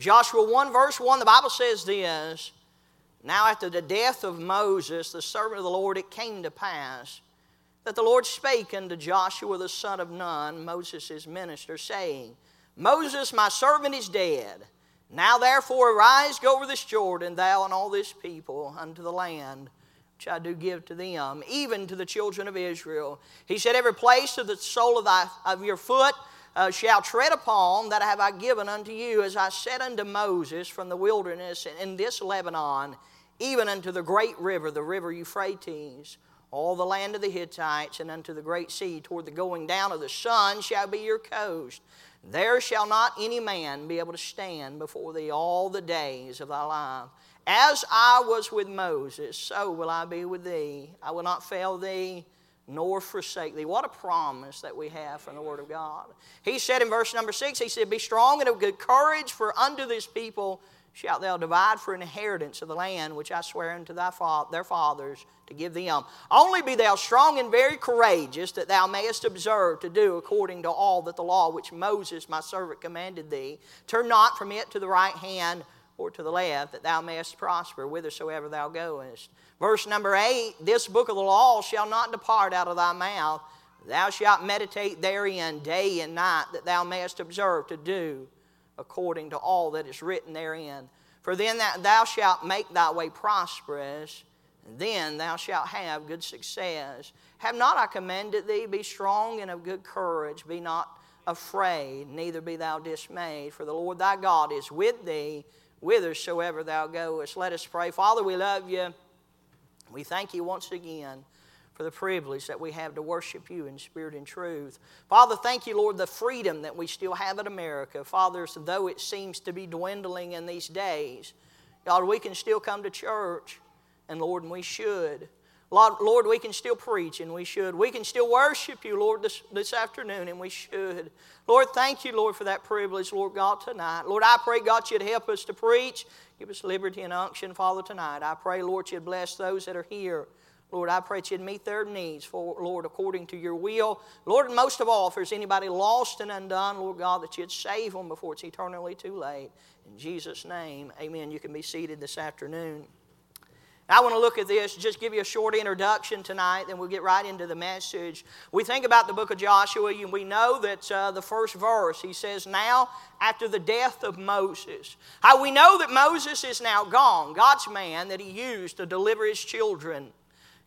Joshua 1, verse 1, the Bible says this Now, after the death of Moses, the servant of the Lord, it came to pass that the Lord spake unto Joshua the son of Nun, Moses' minister, saying, Moses, my servant, is dead. Now therefore arise, go over this Jordan, thou and all this people, unto the land which I do give to them, even to the children of Israel. He said, Every place of the sole of, thy, of your foot uh, shall tread upon, that have I given unto you, as I said unto Moses from the wilderness in this Lebanon, even unto the great river, the river Euphrates. All the land of the Hittites and unto the great sea, toward the going down of the sun, shall be your coast. There shall not any man be able to stand before thee all the days of thy life. As I was with Moses, so will I be with thee. I will not fail thee nor forsake thee. What a promise that we have from the Word of God. He said in verse number six, He said, Be strong and of good courage, for unto this people shalt thou divide for an inheritance of the land which I swear unto thy fa- their fathers to give them. Only be thou strong and very courageous, that thou mayest observe to do according to all that the law which Moses my servant commanded thee. Turn not from it to the right hand or to the left, that thou mayest prosper whithersoever thou goest. Verse number eight This book of the law shall not depart out of thy mouth. Thou shalt meditate therein day and night, that thou mayest observe to do according to all that is written therein. For then thou shalt make thy way prosperous, and then thou shalt have good success. Have not I commanded thee, be strong and of good courage, be not afraid, neither be thou dismayed, for the Lord thy God is with thee whithersoever thou goest. Let us pray. Father, we love you. We thank you once again for the privilege that we have to worship you in spirit and truth. Father, thank you, Lord, the freedom that we still have in America. Father, though it seems to be dwindling in these days, God, we can still come to church, and Lord, we should. Lord, we can still preach and we should. We can still worship you, Lord, this, this afternoon and we should. Lord, thank you, Lord, for that privilege, Lord God, tonight. Lord, I pray, God, you'd help us to preach. Give us liberty and unction, Father, tonight. I pray, Lord, you'd bless those that are here. Lord, I pray that you'd meet their needs, for Lord, according to your will. Lord, and most of all, if there's anybody lost and undone, Lord God, that you'd save them before it's eternally too late. In Jesus' name, amen. You can be seated this afternoon. I want to look at this, just give you a short introduction tonight, then we'll get right into the message. We think about the book of Joshua, and we know that uh, the first verse, he says, Now, after the death of Moses. How we know that Moses is now gone, God's man that he used to deliver his children,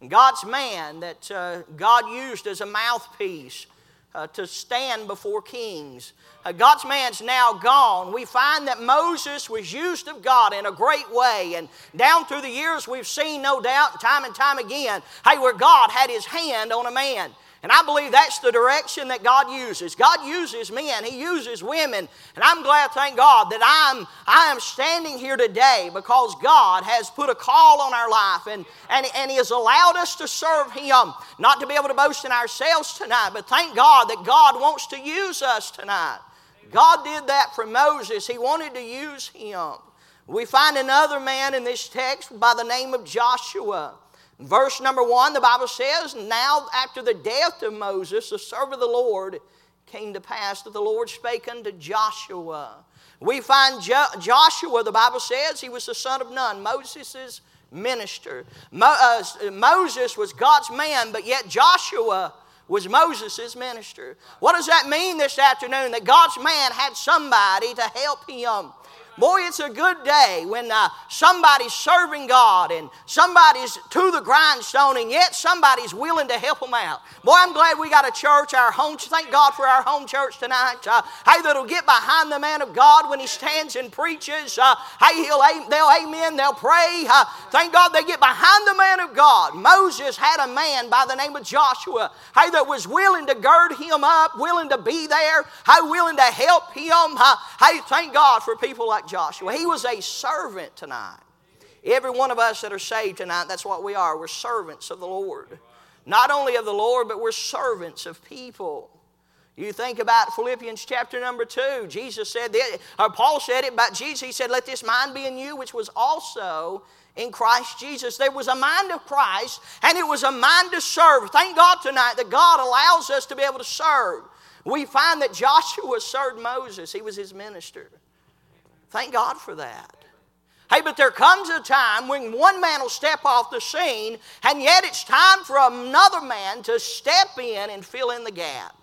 God's man that uh, God used as a mouthpiece uh, to stand before kings. Uh, God's man's now gone. We find that Moses was used of God in a great way. And down through the years, we've seen, no doubt, time and time again, hey, where God had his hand on a man. And I believe that's the direction that God uses. God uses men, He uses women. And I'm glad, thank God, that I'm, I am standing here today because God has put a call on our life and, and, and He has allowed us to serve Him. Not to be able to boast in ourselves tonight, but thank God that God wants to use us tonight. God did that for Moses, He wanted to use him. We find another man in this text by the name of Joshua. Verse number one, the Bible says, Now after the death of Moses, the servant of the Lord, came to pass that the Lord spake unto Joshua. We find jo- Joshua, the Bible says, he was the son of Nun, Moses' minister. Mo- uh, Moses was God's man, but yet Joshua was Moses' minister. What does that mean this afternoon? That God's man had somebody to help him. Boy, it's a good day when uh, somebody's serving God and somebody's to the grindstone and yet somebody's willing to help them out. Boy, I'm glad we got a church, our home. Thank God for our home church tonight. Uh, hey, that'll get behind the man of God when he stands and preaches. Uh, hey, he'll, they'll amen, they'll pray. Uh, thank God they get behind the man of God. Moses had a man by the name of Joshua, hey, that was willing to gird him up, willing to be there, hey, willing to help him. Uh, hey, thank God for people like like Joshua. He was a servant tonight. Every one of us that are saved tonight, that's what we are. We're servants of the Lord. Not only of the Lord, but we're servants of people. You think about Philippians chapter number two. Jesus said, that, or Paul said it about Jesus. He said, Let this mind be in you, which was also in Christ Jesus. There was a mind of Christ, and it was a mind to serve. Thank God tonight that God allows us to be able to serve. We find that Joshua served Moses, he was his minister. Thank God for that. Hey, but there comes a time when one man will step off the scene, and yet it's time for another man to step in and fill in the gap.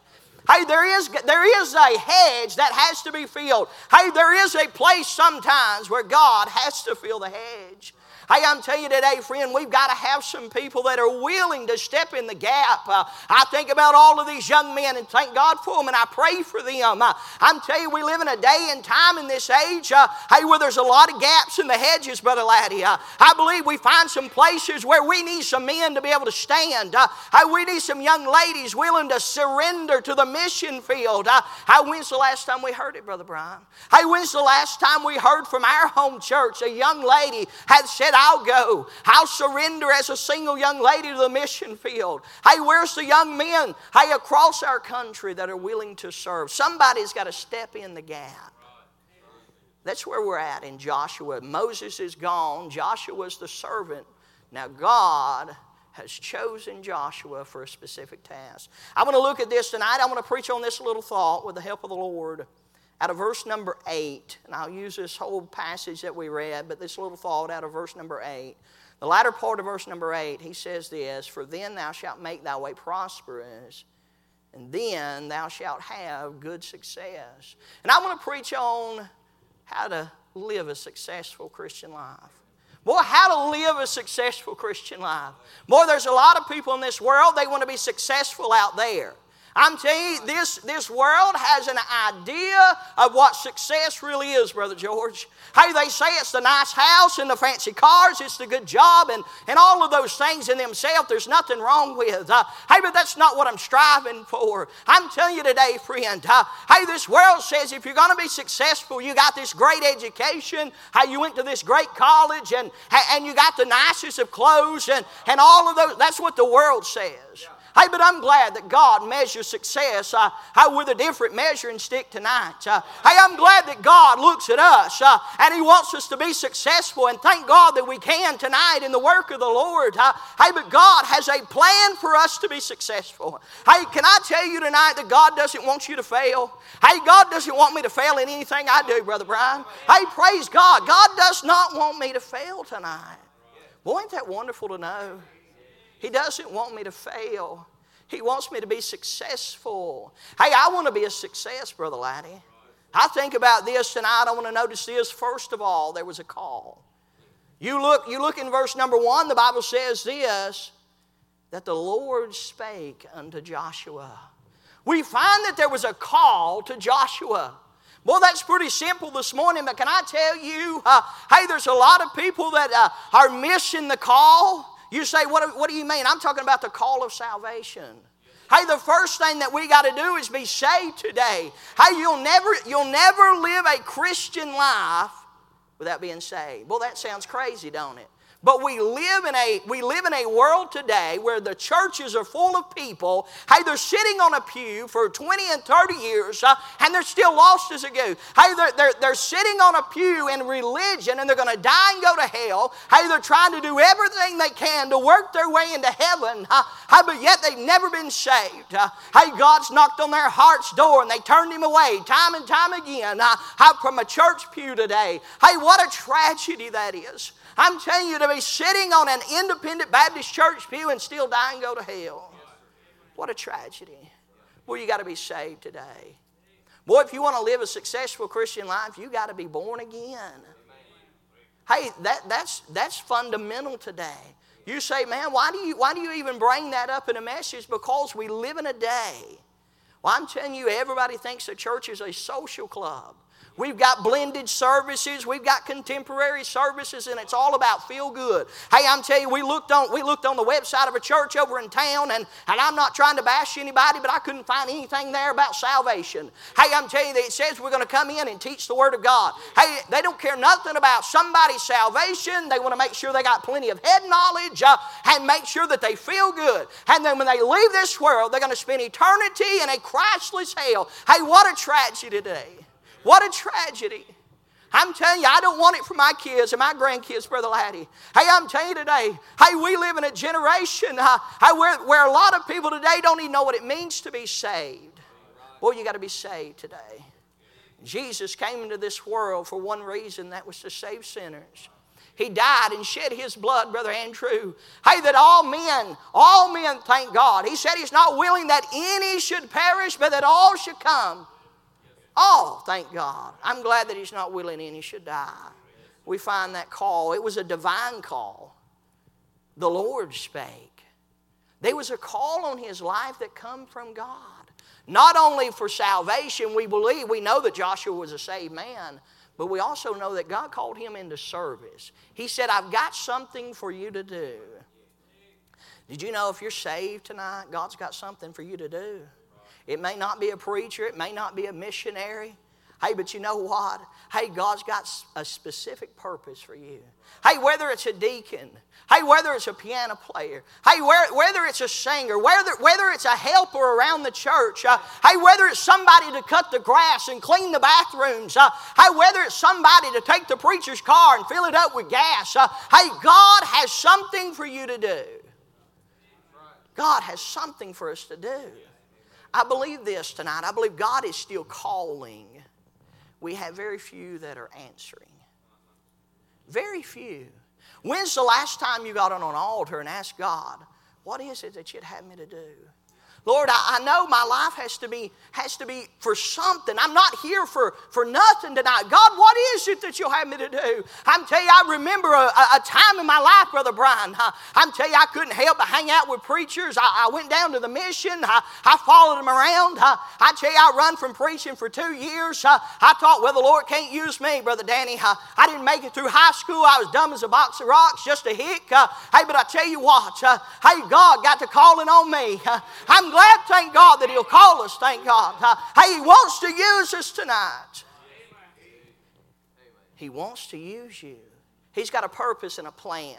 Hey, there is, there is a hedge that has to be filled. Hey, there is a place sometimes where God has to fill the hedge. Hey, I'm telling you today, friend, we've got to have some people that are willing to step in the gap. Uh, I think about all of these young men and thank God for them and I pray for them. Uh, I'm telling you, we live in a day and time in this age, uh, hey, where there's a lot of gaps in the hedges, Brother Laddie. Uh, I believe we find some places where we need some men to be able to stand. Uh, hey, we need some young ladies willing to surrender to the mission field. Uh, hey, when's the last time we heard it, Brother Brian? Hey, when's the last time we heard from our home church a young lady had said, I'll go. I'll surrender as a single young lady to the mission field. Hey, where's the young men, hey, across our country that are willing to serve? Somebody's got to step in the gap. That's where we're at in Joshua. Moses is gone, Joshua's the servant. Now, God has chosen Joshua for a specific task. I want to look at this tonight. I want to preach on this little thought with the help of the Lord out of verse number 8, and I'll use this whole passage that we read, but this little thought out of verse number 8. The latter part of verse number 8, he says this For then thou shalt make thy way prosperous, and then thou shalt have good success. And I want to preach on how to live a successful Christian life. Boy, how to live a successful Christian life. Boy, there's a lot of people in this world, they want to be successful out there. I'm telling you, this, this world has an idea of what success really is, Brother George. Hey, they say it's the nice house and the fancy cars, it's the good job, and, and all of those things in themselves, there's nothing wrong with. Uh, hey, but that's not what I'm striving for. I'm telling you today, friend, uh, hey, this world says if you're going to be successful, you got this great education, hey, you went to this great college, and, and you got the nicest of clothes, and, and all of those. That's what the world says. Yeah. Hey, but I'm glad that God measures success uh, with a different measuring stick tonight. Uh, hey, I'm glad that God looks at us uh, and He wants us to be successful, and thank God that we can tonight in the work of the Lord. Uh, hey, but God has a plan for us to be successful. Hey, can I tell you tonight that God doesn't want you to fail? Hey, God doesn't want me to fail in anything I do, Brother Brian. Hey, praise God. God does not want me to fail tonight. Boy, ain't that wonderful to know? He doesn't want me to fail. He wants me to be successful. Hey, I want to be a success, Brother Laddie. I think about this tonight. I want to notice this. First of all, there was a call. You look, you look in verse number one, the Bible says this that the Lord spake unto Joshua. We find that there was a call to Joshua. Well, that's pretty simple this morning, but can I tell you, uh, hey, there's a lot of people that uh, are missing the call. You say, what, what do you mean? I'm talking about the call of salvation. Hey, the first thing that we got to do is be saved today. Hey, you'll never, you'll never live a Christian life without being saved. Well, that sounds crazy, don't it? But we live in a we live in a world today where the churches are full of people. Hey, they're sitting on a pew for 20 and 30 years, uh, and they're still lost as a goose. Hey, they're, they're, they're sitting on a pew in religion, and they're going to die and go to hell. Hey, they're trying to do everything they can to work their way into heaven. Uh, hey, but yet they've never been saved. Uh, hey, God's knocked on their heart's door, and they turned him away time and time again. Uh, from a church pew today. Hey, what a tragedy that is. I'm telling you to be sitting on an independent Baptist church pew and still die and go to hell. What a tragedy. Boy, you got to be saved today. Boy, if you want to live a successful Christian life, you got to be born again. Hey, that, that's, that's fundamental today. You say, man, why do, you, why do you even bring that up in a message? Because we live in a day. Well, I'm telling you, everybody thinks the church is a social club. We've got blended services, we've got contemporary services, and it's all about feel good. Hey, I'm telling you, we looked on we looked on the website of a church over in town, and, and I'm not trying to bash anybody, but I couldn't find anything there about salvation. Hey, I'm telling you that it says we're going to come in and teach the Word of God. Hey, they don't care nothing about somebody's salvation. They want to make sure they got plenty of head knowledge uh, and make sure that they feel good. And then when they leave this world, they're going to spend eternity in a Christless hell. Hey, what a tragedy today. What a tragedy. I'm telling you, I don't want it for my kids and my grandkids, Brother Laddie. Hey, I'm telling you today, hey, we live in a generation uh, where, where a lot of people today don't even know what it means to be saved. Boy, you got to be saved today. Jesus came into this world for one reason that was to save sinners. He died and shed his blood, Brother Andrew. Hey, that all men, all men, thank God. He said he's not willing that any should perish, but that all should come. All, thank God. I'm glad that he's not willing any should die. We find that call. It was a divine call. The Lord spake. There was a call on his life that come from God. Not only for salvation, we believe, we know that Joshua was a saved man, but we also know that God called him into service. He said, I've got something for you to do. Did you know if you're saved tonight, God's got something for you to do? It may not be a preacher, it may not be a missionary. Hey, but you know what? Hey, God's got a specific purpose for you. Hey, whether it's a deacon, Hey, whether it's a piano player, hey, whether it's a singer, whether, whether it's a helper around the church, uh, hey, whether it's somebody to cut the grass and clean the bathrooms, uh, hey, whether it's somebody to take the preacher's car and fill it up with gas, uh, hey, God has something for you to do. God has something for us to do. I believe this tonight. I believe God is still calling. We have very few that are answering. Very few. When's the last time you got on an altar and asked God, what is it that you'd have me to do? Lord, I, I, know my life has to be has to be for something. I'm not here for, for nothing tonight. God, what is it that you'll have me to do? I'm tell you, I remember a, a time in my life, Brother Brian. I, I'm tell you, I couldn't help but hang out with preachers. I, I went down to the mission. I, I followed them around. I, I tell you, I run from preaching for two years. I, I thought, well, the Lord can't use me, Brother Danny. I, I didn't make it through high school. I was dumb as a box of rocks, just a hick. Uh, hey, but I tell you what, uh, hey, God got to calling on me. Uh, I'm glad, thank God, that He'll call us, thank God. Hey, He wants to use us tonight. He wants to use you. He's got a purpose and a plan.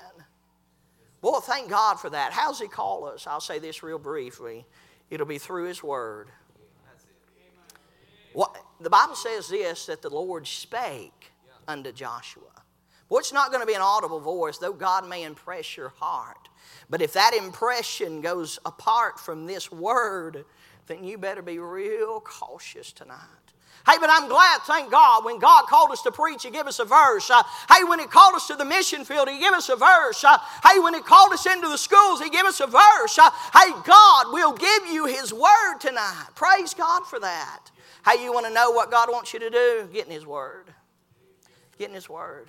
Boy, thank God for that. How's He call us? I'll say this real briefly. It'll be through His Word. What, the Bible says this that the Lord spake unto Joshua. Well, it's not going to be an audible voice, though God may impress your heart. But if that impression goes apart from this word, then you better be real cautious tonight. Hey, but I'm glad, thank God, when God called us to preach, He gave us a verse. Uh, hey, when He called us to the mission field, He gave us a verse. Uh, hey, when He called us into the schools, He gave us a verse. Uh, hey, God will give you His word tonight. Praise God for that. Hey, you want to know what God wants you to do? Get in His word. Get in His word.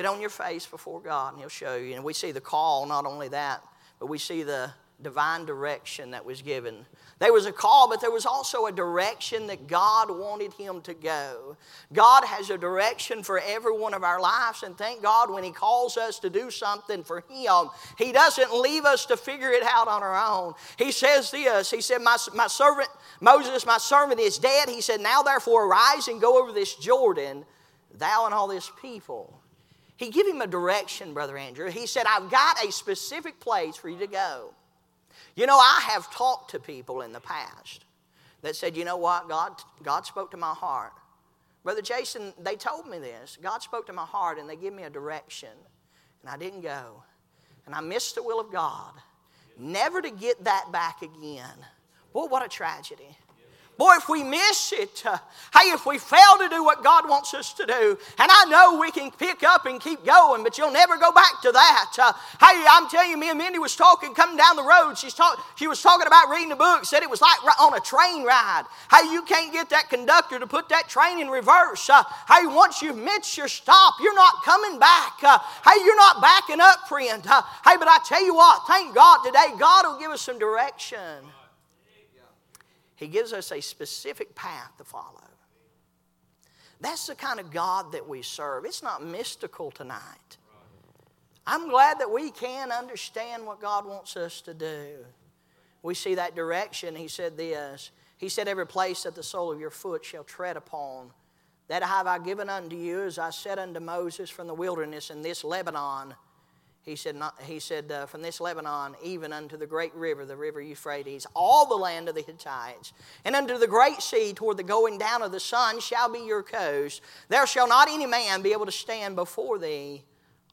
Get on your face before God and He'll show you. And we see the call, not only that, but we see the divine direction that was given. There was a call, but there was also a direction that God wanted him to go. God has a direction for every one of our lives, and thank God when He calls us to do something for Him, He doesn't leave us to figure it out on our own. He says this He said, My, my servant, Moses, my servant is dead. He said, Now therefore arise and go over this Jordan, thou and all this people. He gave him a direction, Brother Andrew. He said, I've got a specific place for you to go. You know, I have talked to people in the past that said, you know what, God, God spoke to my heart. Brother Jason, they told me this. God spoke to my heart and they gave me a direction, and I didn't go. And I missed the will of God. Never to get that back again. Boy, what a tragedy. Boy, if we miss it, uh, hey, if we fail to do what God wants us to do, and I know we can pick up and keep going, but you'll never go back to that. Uh, hey, I'm telling you, me and Mindy was talking coming down the road. She's talk, she was talking about reading a book, said it was like on a train ride. Hey, you can't get that conductor to put that train in reverse. Uh, hey, once you've missed your stop, you're not coming back. Uh, hey, you're not backing up, friend. Uh, hey, but I tell you what, thank God today, God will give us some direction. He gives us a specific path to follow. That's the kind of God that we serve. It's not mystical tonight. I'm glad that we can understand what God wants us to do. We see that direction. He said this He said, Every place that the sole of your foot shall tread upon, that have I given unto you, as I said unto Moses from the wilderness in this Lebanon. He said, not, he said uh, From this Lebanon, even unto the great river, the river Euphrates, all the land of the Hittites, and unto the great sea toward the going down of the sun shall be your coast. There shall not any man be able to stand before thee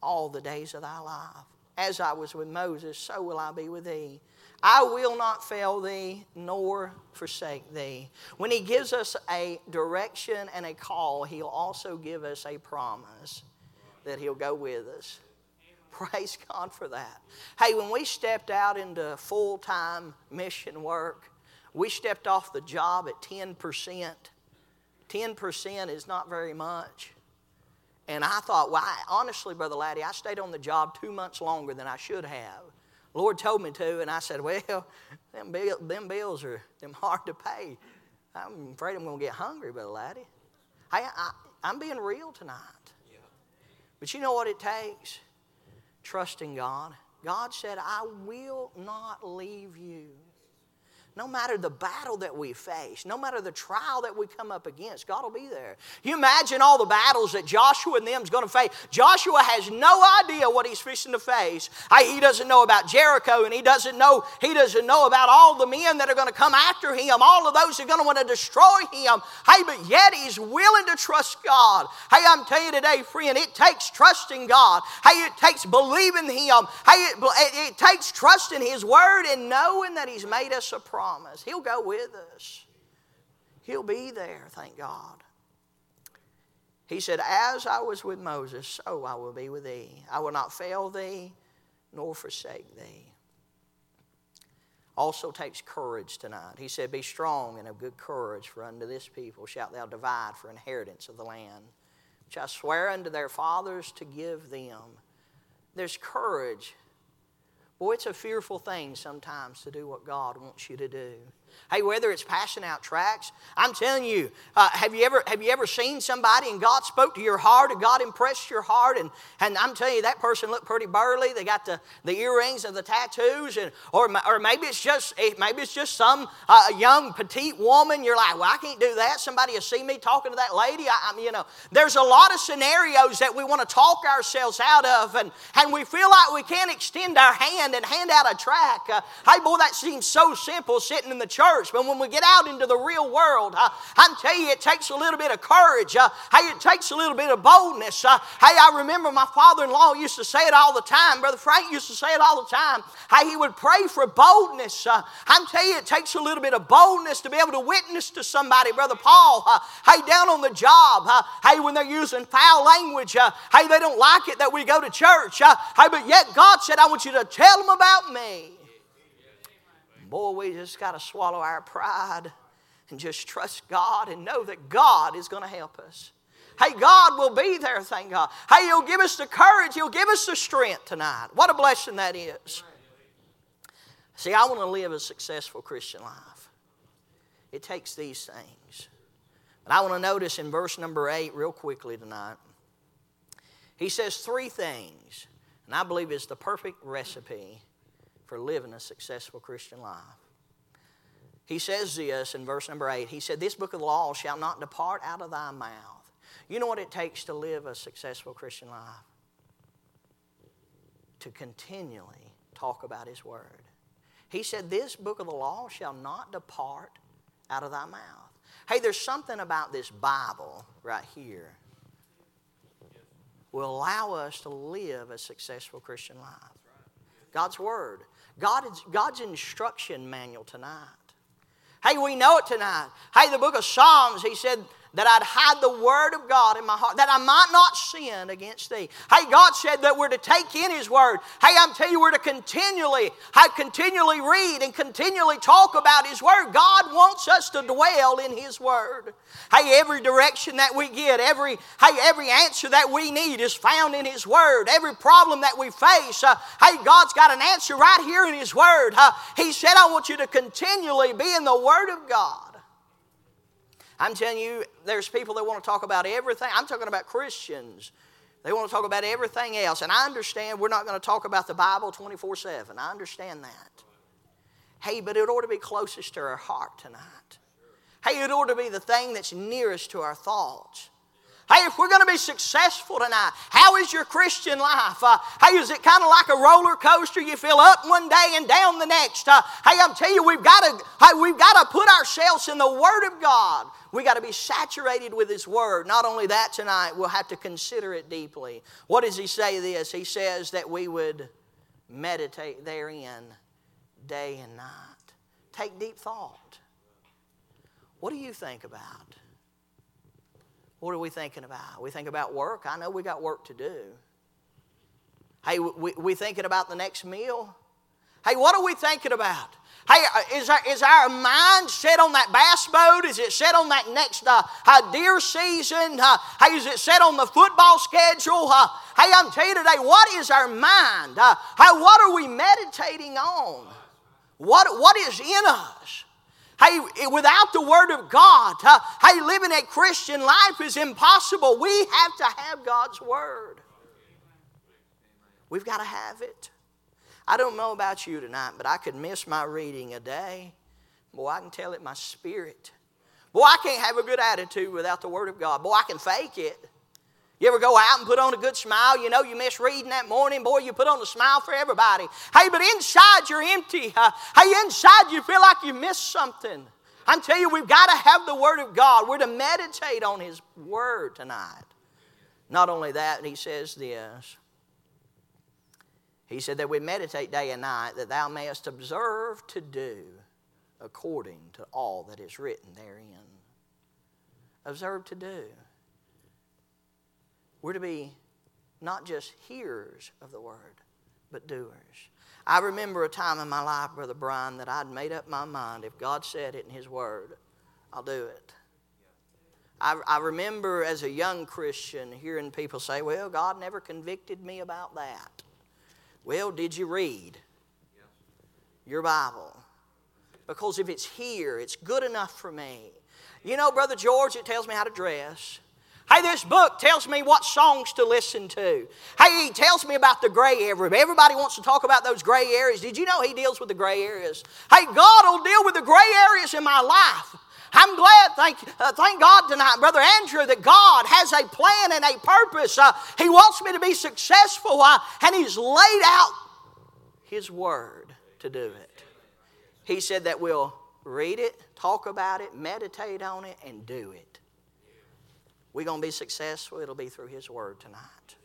all the days of thy life. As I was with Moses, so will I be with thee. I will not fail thee nor forsake thee. When he gives us a direction and a call, he'll also give us a promise that he'll go with us. Praise God for that. Hey, when we stepped out into full time mission work, we stepped off the job at 10%. 10% is not very much. And I thought, well, I, honestly, Brother Laddie, I stayed on the job two months longer than I should have. Lord told me to, and I said, well, them, bill, them bills are them hard to pay. I'm afraid I'm going to get hungry, Brother Laddie. Hey, I, I'm being real tonight. But you know what it takes? Trusting God. God said, I will not leave you no matter the battle that we face, no matter the trial that we come up against, God will be there. You imagine all the battles that Joshua and them's going to face. Joshua has no idea what he's fixing to face. He doesn't know about Jericho, and he doesn't know he doesn't know about all the men that are going to come after him. All of those are going to want to destroy him. Hey, but yet he's willing to trust God. Hey, I'm telling you today, friend, it takes trusting God. Hey, it takes believing Him. Hey, it, it, it takes trusting His Word and knowing that He's made us a promise promise. He'll go with us, He'll be there, thank God. He said, As I was with Moses, so I will be with thee. I will not fail thee nor forsake thee. Also takes courage tonight. He said, Be strong and of good courage, for unto this people shalt thou divide for inheritance of the land, which I swear unto their fathers to give them. There's courage Boy, it's a fearful thing sometimes to do what God wants you to do. Hey, whether it's passing out tracts, I'm telling you, uh, have you ever have you ever seen somebody and God spoke to your heart and God impressed your heart and and I'm telling you that person looked pretty burly. They got the, the earrings and the tattoos and or or maybe it's just eh, maybe it's just some uh, young petite woman. You're like, well, I can't do that. Somebody will see me talking to that lady. I, I you know, there's a lot of scenarios that we want to talk ourselves out of and and we feel like we can't extend our hand and hand out a tract. Uh, hey, boy, that seems so simple sitting in the church but when we get out into the real world, uh, I tell you, it takes a little bit of courage. Uh, hey, it takes a little bit of boldness. Uh, hey, I remember my father in law used to say it all the time. Brother Frank used to say it all the time. Hey, he would pray for boldness. Uh, I'm telling you, it takes a little bit of boldness to be able to witness to somebody. Brother Paul, uh, hey, down on the job, hey, when they're using foul language, hey, they don't like it that we go to church. hey, but yet God said, I want you to tell them about me. Boy, we just got to swallow our pride and just trust God and know that God is going to help us. Hey, God will be there, thank God. Hey, He'll give us the courage, He'll give us the strength tonight. What a blessing that is. See, I want to live a successful Christian life. It takes these things. But I want to notice in verse number eight, real quickly tonight, he says three things, and I believe it's the perfect recipe for living a successful Christian life. He says this in verse number 8. He said, This book of the law shall not depart out of thy mouth. You know what it takes to live a successful Christian life? To continually talk about His Word. He said, This book of the law shall not depart out of thy mouth. Hey, there's something about this Bible right here will allow us to live a successful Christian life. God's Word. God is, God's instruction manual tonight. Hey, we know it tonight. Hey, the book of Psalms, he said, that I'd hide the word of God in my heart, that I might not sin against thee. Hey, God said that we're to take in his word. Hey, I'm telling you, we're to continually, hey, continually read and continually talk about his word. God wants us to dwell in his word. Hey, every direction that we get, every, hey, every answer that we need is found in his word. Every problem that we face, uh, hey, God's got an answer right here in his word. Uh, he said, I want you to continually be in the word of God. I'm telling you, there's people that want to talk about everything. I'm talking about Christians. They want to talk about everything else. And I understand we're not going to talk about the Bible 24 7. I understand that. Hey, but it ought to be closest to our heart tonight. Hey, it ought to be the thing that's nearest to our thoughts. Hey, if we're going to be successful tonight, how is your Christian life? Uh, hey, is it kind of like a roller coaster? You feel up one day and down the next. Uh, hey, I'm telling you, we've got to hey, we've got to put ourselves in the Word of God. We got to be saturated with His Word. Not only that, tonight we'll have to consider it deeply. What does He say? This He says that we would meditate therein day and night. Take deep thought. What do you think about? What are we thinking about? We think about work. I know we got work to do. Hey, we, we thinking about the next meal? Hey, what are we thinking about? Hey, uh, is our, is our mind set on that bass boat? Is it set on that next uh, uh, deer season? Uh, hey, is it set on the football schedule? Uh, hey, I'm telling you today, what is our mind? Uh, hey, what are we meditating on? What, what is in us? Hey, without the Word of God, uh, hey, living a Christian life is impossible. We have to have God's Word. We've got to have it. I don't know about you tonight, but I could miss my reading a day. Boy, I can tell it my spirit. Boy, I can't have a good attitude without the Word of God. Boy, I can fake it. You ever go out and put on a good smile? You know, you miss reading that morning. Boy, you put on a smile for everybody. Hey, but inside you're empty. Uh, hey, inside you feel like you missed something. I'm telling you, we've got to have the Word of God. We're to meditate on His Word tonight. Not only that, He says this He said that we meditate day and night, that thou mayest observe to do according to all that is written therein. Observe to do. We're to be not just hearers of the word, but doers. I remember a time in my life, Brother Brian, that I'd made up my mind if God said it in His Word, I'll do it. I, I remember as a young Christian hearing people say, Well, God never convicted me about that. Well, did you read your Bible? Because if it's here, it's good enough for me. You know, Brother George, it tells me how to dress. Hey, this book tells me what songs to listen to. Hey, he tells me about the gray area. Everybody wants to talk about those gray areas. Did you know he deals with the gray areas? Hey, God will deal with the gray areas in my life. I'm glad, thank, uh, thank God tonight, Brother Andrew, that God has a plan and a purpose. Uh, he wants me to be successful, uh, and He's laid out His Word to do it. He said that we'll read it, talk about it, meditate on it, and do it we're going to be successful, it'll be through His Word tonight.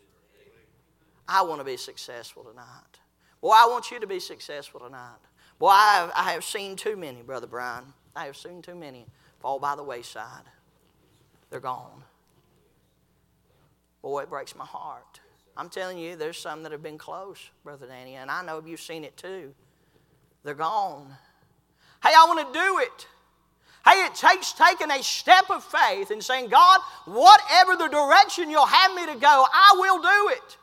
I want to be successful tonight. Boy, I want you to be successful tonight. Boy, I have, I have seen too many, Brother Brian. I have seen too many fall by the wayside. They're gone. Boy, it breaks my heart. I'm telling you, there's some that have been close, Brother Danny, and I know you've seen it too. They're gone. Hey, I want to do it. Hey, it takes taking a step of faith and saying, God, whatever the direction you'll have me to go, I will do it.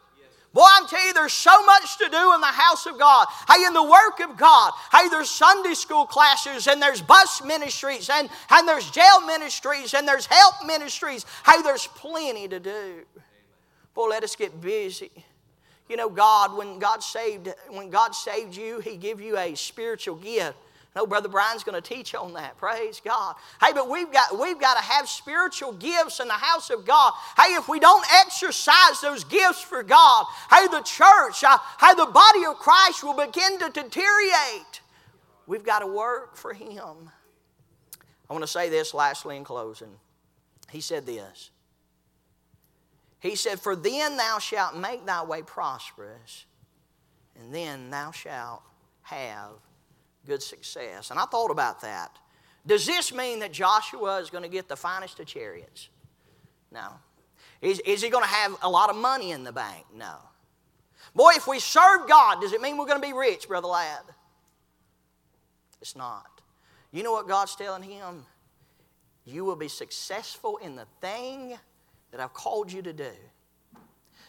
Boy, I'm telling you, there's so much to do in the house of God. Hey, in the work of God. Hey, there's Sunday school classes, and there's bus ministries, and, and there's jail ministries, and there's help ministries. Hey, there's plenty to do. Boy, let us get busy. You know, God, when God saved, when God saved you, He gave you a spiritual gift. No, Brother Brian's going to teach on that. Praise God. Hey, but we've got, we've got to have spiritual gifts in the house of God. Hey, if we don't exercise those gifts for God, hey, the church, uh, hey, the body of Christ will begin to deteriorate. We've got to work for Him. I want to say this lastly in closing. He said this. He said, For then thou shalt make thy way prosperous, and then thou shalt have good success. And I thought about that. Does this mean that Joshua is going to get the finest of chariots? No. Is, is he going to have a lot of money in the bank? No. Boy, if we serve God, does it mean we're going to be rich, Brother Lad? It's not. You know what God's telling him? You will be successful in the thing that I've called you to do.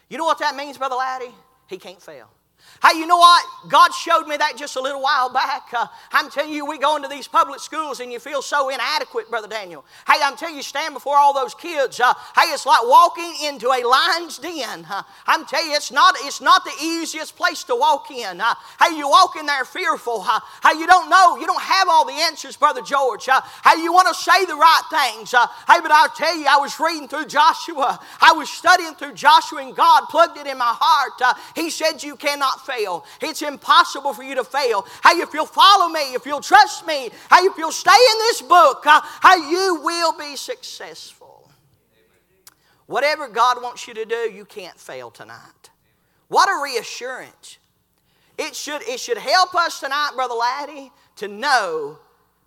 You know what that means, Brother Laddie? He can't fail. Hey, you know what? God showed me that just a little while back. Uh, I'm telling you, we go into these public schools and you feel so inadequate, Brother Daniel. Hey, I'm telling you, stand before all those kids. Uh, hey, it's like walking into a lion's den. Uh, I'm telling you, it's not, it's not the easiest place to walk in. Uh, hey, you walk in there fearful. Uh, hey, you don't know. You don't have all the answers, Brother George. Uh, hey, you want to say the right things. hey, but I'll tell you, I was reading through Joshua. I was studying through Joshua and God plugged it in my heart. he said, You cannot fail. It's impossible for you to fail. Hey, if you'll follow me, if you'll trust me, hey, if you'll stay in this book, uh, hey, you will be successful. Whatever God wants you to do, you can't fail tonight. What a reassurance. It should, it should help us tonight, Brother Laddie, to know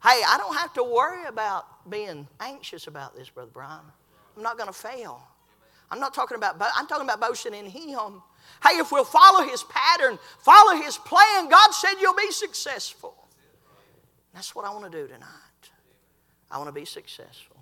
hey, I don't have to worry about being anxious about this, Brother Brian. I'm not going to fail. I'm not talking about, I'm talking about boasting in Him. Hey, if we'll follow His pattern, follow His plan, God said you'll be successful. That's what I want to do tonight. I want to be successful.